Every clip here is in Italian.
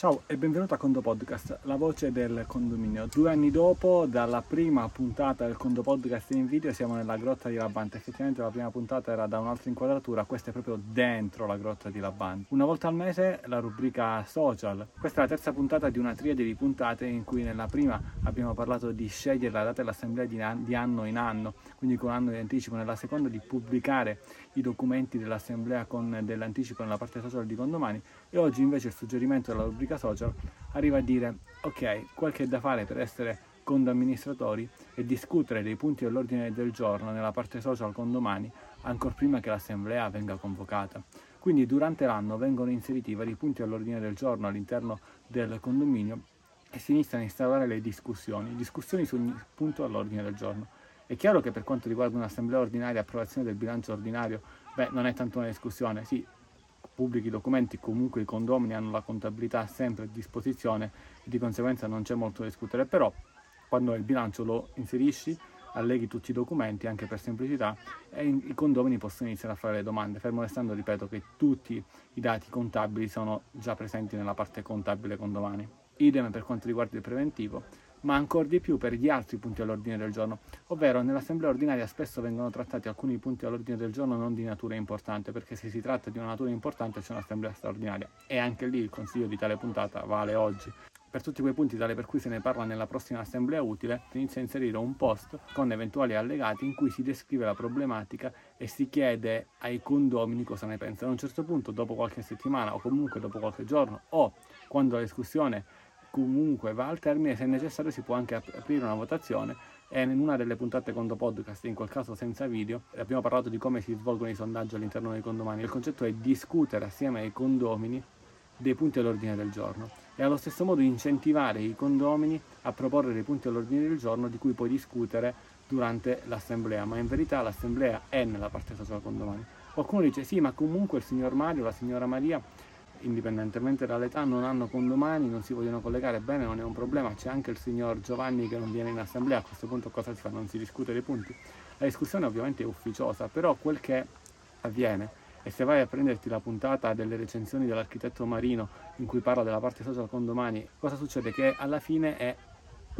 Ciao e benvenuto a Condo Podcast, la voce del condominio. Due anni dopo, dalla prima puntata del Condo Podcast in video, siamo nella grotta di Labante. Effettivamente la prima puntata era da un'altra inquadratura, questa è proprio dentro la grotta di Labante. Una volta al mese la rubrica social. Questa è la terza puntata di una triade di puntate in cui nella prima abbiamo parlato di scegliere la data dell'assemblea di, anno in anno, quindi con anno di anticipo. Nella seconda di pubblicare i documenti dell'assemblea con dell'anticipo nella parte social di condomani. E oggi invece il suggerimento della rubrica social arriva a dire ok, quel che è da fare per essere condoamministratori è discutere dei punti dell'ordine del giorno nella parte social con domani, ancora prima che l'assemblea venga convocata. Quindi durante l'anno vengono inseriti vari punti all'ordine del giorno all'interno del condominio e si iniziano a instaurare le discussioni, discussioni su ogni punto all'ordine del giorno. È chiaro che per quanto riguarda un'assemblea ordinaria, approvazione del bilancio ordinario, beh, non è tanto una discussione, sì, pubblichi documenti, comunque i condomini hanno la contabilità sempre a disposizione di conseguenza non c'è molto da discutere, però quando il bilancio lo inserisci alleghi tutti i documenti anche per semplicità e i condomini possono iniziare a fare le domande, fermo restando, ripeto, che tutti i dati contabili sono già presenti nella parte contabile condomani. Idem per quanto riguarda il preventivo, ma ancora di più per gli altri punti all'ordine del giorno, ovvero nell'assemblea ordinaria spesso vengono trattati alcuni punti all'ordine del giorno non di natura importante, perché se si tratta di una natura importante c'è un'assemblea straordinaria e anche lì il consiglio di tale puntata vale oggi. Per tutti quei punti tale per cui se ne parla nella prossima assemblea utile, si inizia a inserire un post con eventuali allegati in cui si descrive la problematica e si chiede ai condomini cosa ne pensano. A un certo punto, dopo qualche settimana o comunque dopo qualche giorno o quando la discussione comunque va al termine, se necessario si può anche aprire una votazione e in una delle puntate Condo Podcast, in quel caso senza video, abbiamo parlato di come si svolgono i sondaggi all'interno dei condomini. Il concetto è discutere assieme ai condomini dei punti all'ordine del giorno e allo stesso modo incentivare i condomini a proporre dei punti all'ordine del giorno di cui poi discutere durante l'assemblea, ma in verità l'assemblea è nella parte sociale condomani. Qualcuno dice sì, ma comunque il signor Mario, la signora Maria indipendentemente dall'età, non hanno condomani, non si vogliono collegare bene, non è un problema. C'è anche il signor Giovanni che non viene in assemblea, a questo punto cosa si fa? Non si discute dei punti. La discussione ovviamente è ufficiosa, però quel che avviene, e se vai a prenderti la puntata delle recensioni dell'architetto Marino in cui parla della parte social condomani, cosa succede? Che alla fine è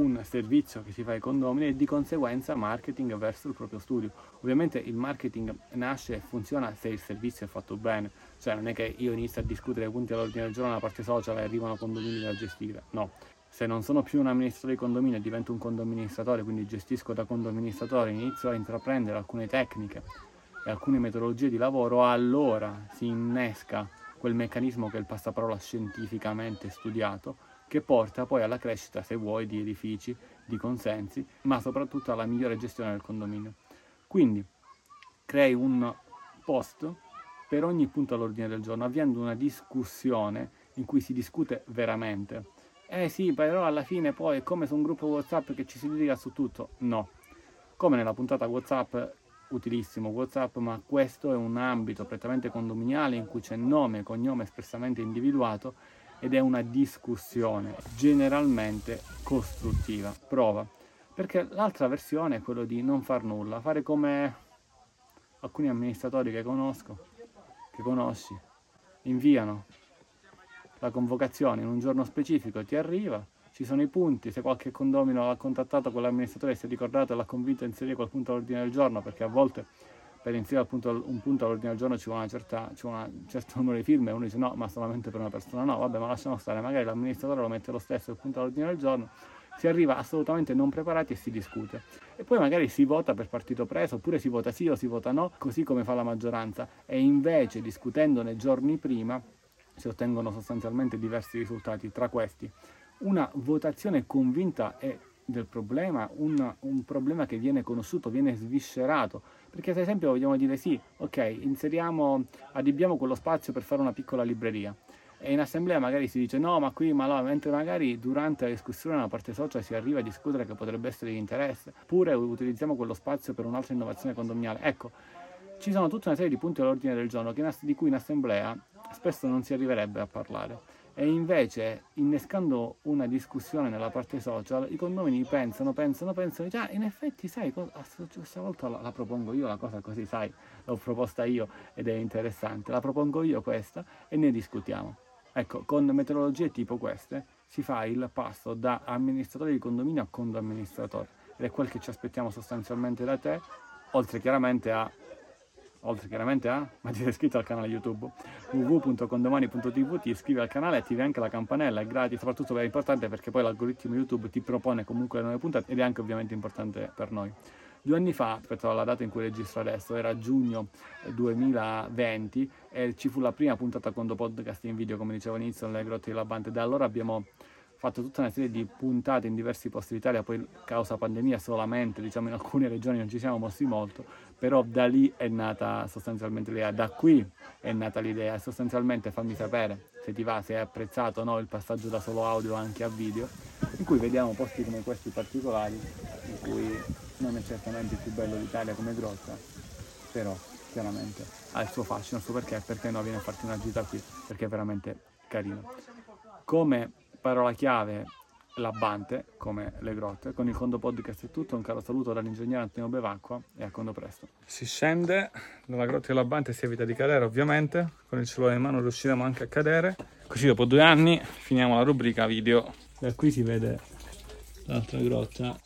un servizio che si fa ai condomini e di conseguenza marketing verso il proprio studio. Ovviamente il marketing nasce e funziona se il servizio è fatto bene, cioè non è che io inizio a discutere punti all'ordine del giorno nella parte social e arrivano condomini da gestire, no. Se non sono più un amministratore di condominio e divento un condoministratore, quindi gestisco da condoministratore, inizio a intraprendere alcune tecniche e alcune metodologie di lavoro, allora si innesca quel meccanismo che è il passaparola scientificamente studiato che porta poi alla crescita, se vuoi, di edifici, di consensi, ma soprattutto alla migliore gestione del condominio. Quindi crei un post per ogni punto all'ordine del giorno, avviando una discussione in cui si discute veramente. Eh sì, però alla fine poi è come su un gruppo WhatsApp che ci si litiga su tutto. No. Come nella puntata WhatsApp, utilissimo WhatsApp, ma questo è un ambito prettamente condominiale in cui c'è nome e cognome espressamente individuato ed è una discussione generalmente costruttiva. Prova. Perché l'altra versione è quello di non far nulla, fare come alcuni amministratori che conosco, che conosci, inviano la convocazione in un giorno specifico, ti arriva, ci sono i punti, se qualche condomino ha contattato con l'amministratore e si è ricordato e l'ha convinto a inserire quel punto all'ordine del giorno, perché a volte per inserire appunto un punto all'ordine del giorno ci vuole, certa, ci vuole un certo numero di firme, uno dice no, ma solamente per una persona, no, vabbè, ma lasciamo stare, magari l'amministratore lo mette lo stesso il punto all'ordine del giorno, si arriva assolutamente non preparati e si discute. E poi magari si vota per partito preso, oppure si vota sì o si vota no, così come fa la maggioranza. E invece discutendone giorni prima si ottengono sostanzialmente diversi risultati, tra questi una votazione convinta e del problema, un, un, problema che viene conosciuto, viene sviscerato. Perché ad esempio vogliamo dire sì, ok, inseriamo, adibbiamo quello spazio per fare una piccola libreria. E in assemblea magari si dice no, ma qui, ma là, mentre magari durante la discussione nella parte social si arriva a discutere che potrebbe essere di interesse, oppure utilizziamo quello spazio per un'altra innovazione condominiale. Ecco, ci sono tutta una serie di punti all'ordine del giorno di cui in assemblea spesso non si arriverebbe a parlare e invece innescando una discussione nella parte social i condomini pensano, pensano, pensano già in effetti sai questa volta la, la, propongo io la cosa così sai l'ho proposta io ed è interessante la propongo io questa e ne discutiamo. Ecco, con metodologie tipo queste si fa il passo da amministratore di condominio a condo amministratore ed è quel che ci aspettiamo sostanzialmente da te, oltre chiaramente a oltre chiaramente a, ma ti sei iscritto al canale YouTube www.condomani.tv, ti iscrivi al canale, attivi anche la campanella, è gratis, soprattutto è importante perché poi l'algoritmo YouTube ti propone comunque le nuove puntate ed è anche ovviamente importante per noi. Due anni fa, rispetto alla data in cui registro adesso, era giugno 2020 e ci fu la prima puntata con podcast in video, come dicevo all'inizio, nelle grotte di Labante. Da allora abbiamo fatto tutta una serie di puntate in diversi posti d'Italia, poi causa pandemia solamente, diciamo in alcune regioni non ci siamo mossi molto, però da lì è nata sostanzialmente l'idea, da qui è nata l'idea sostanzialmente fammi sapere se ti va, se hai apprezzato no, il passaggio da solo audio anche a video, in cui vediamo posti come questi particolari, in cui non è certamente il più bello d'Italia come grotta, però chiaramente ha il suo fascino, il suo perché, perché no viene a farti una gita qui, perché è veramente carino. Come parola chiave Labante, come le grotte. Con il Condo Podcast è tutto, un caro saluto dall'ingegnere Antonio Bevacqua e a Condo presto. Si scende dalla grotta di Labante e si evita di cadere ovviamente, con il cellulare in mano riusciremo anche a cadere, così dopo due anni finiamo la rubrica video. Da qui si vede l'altra grotta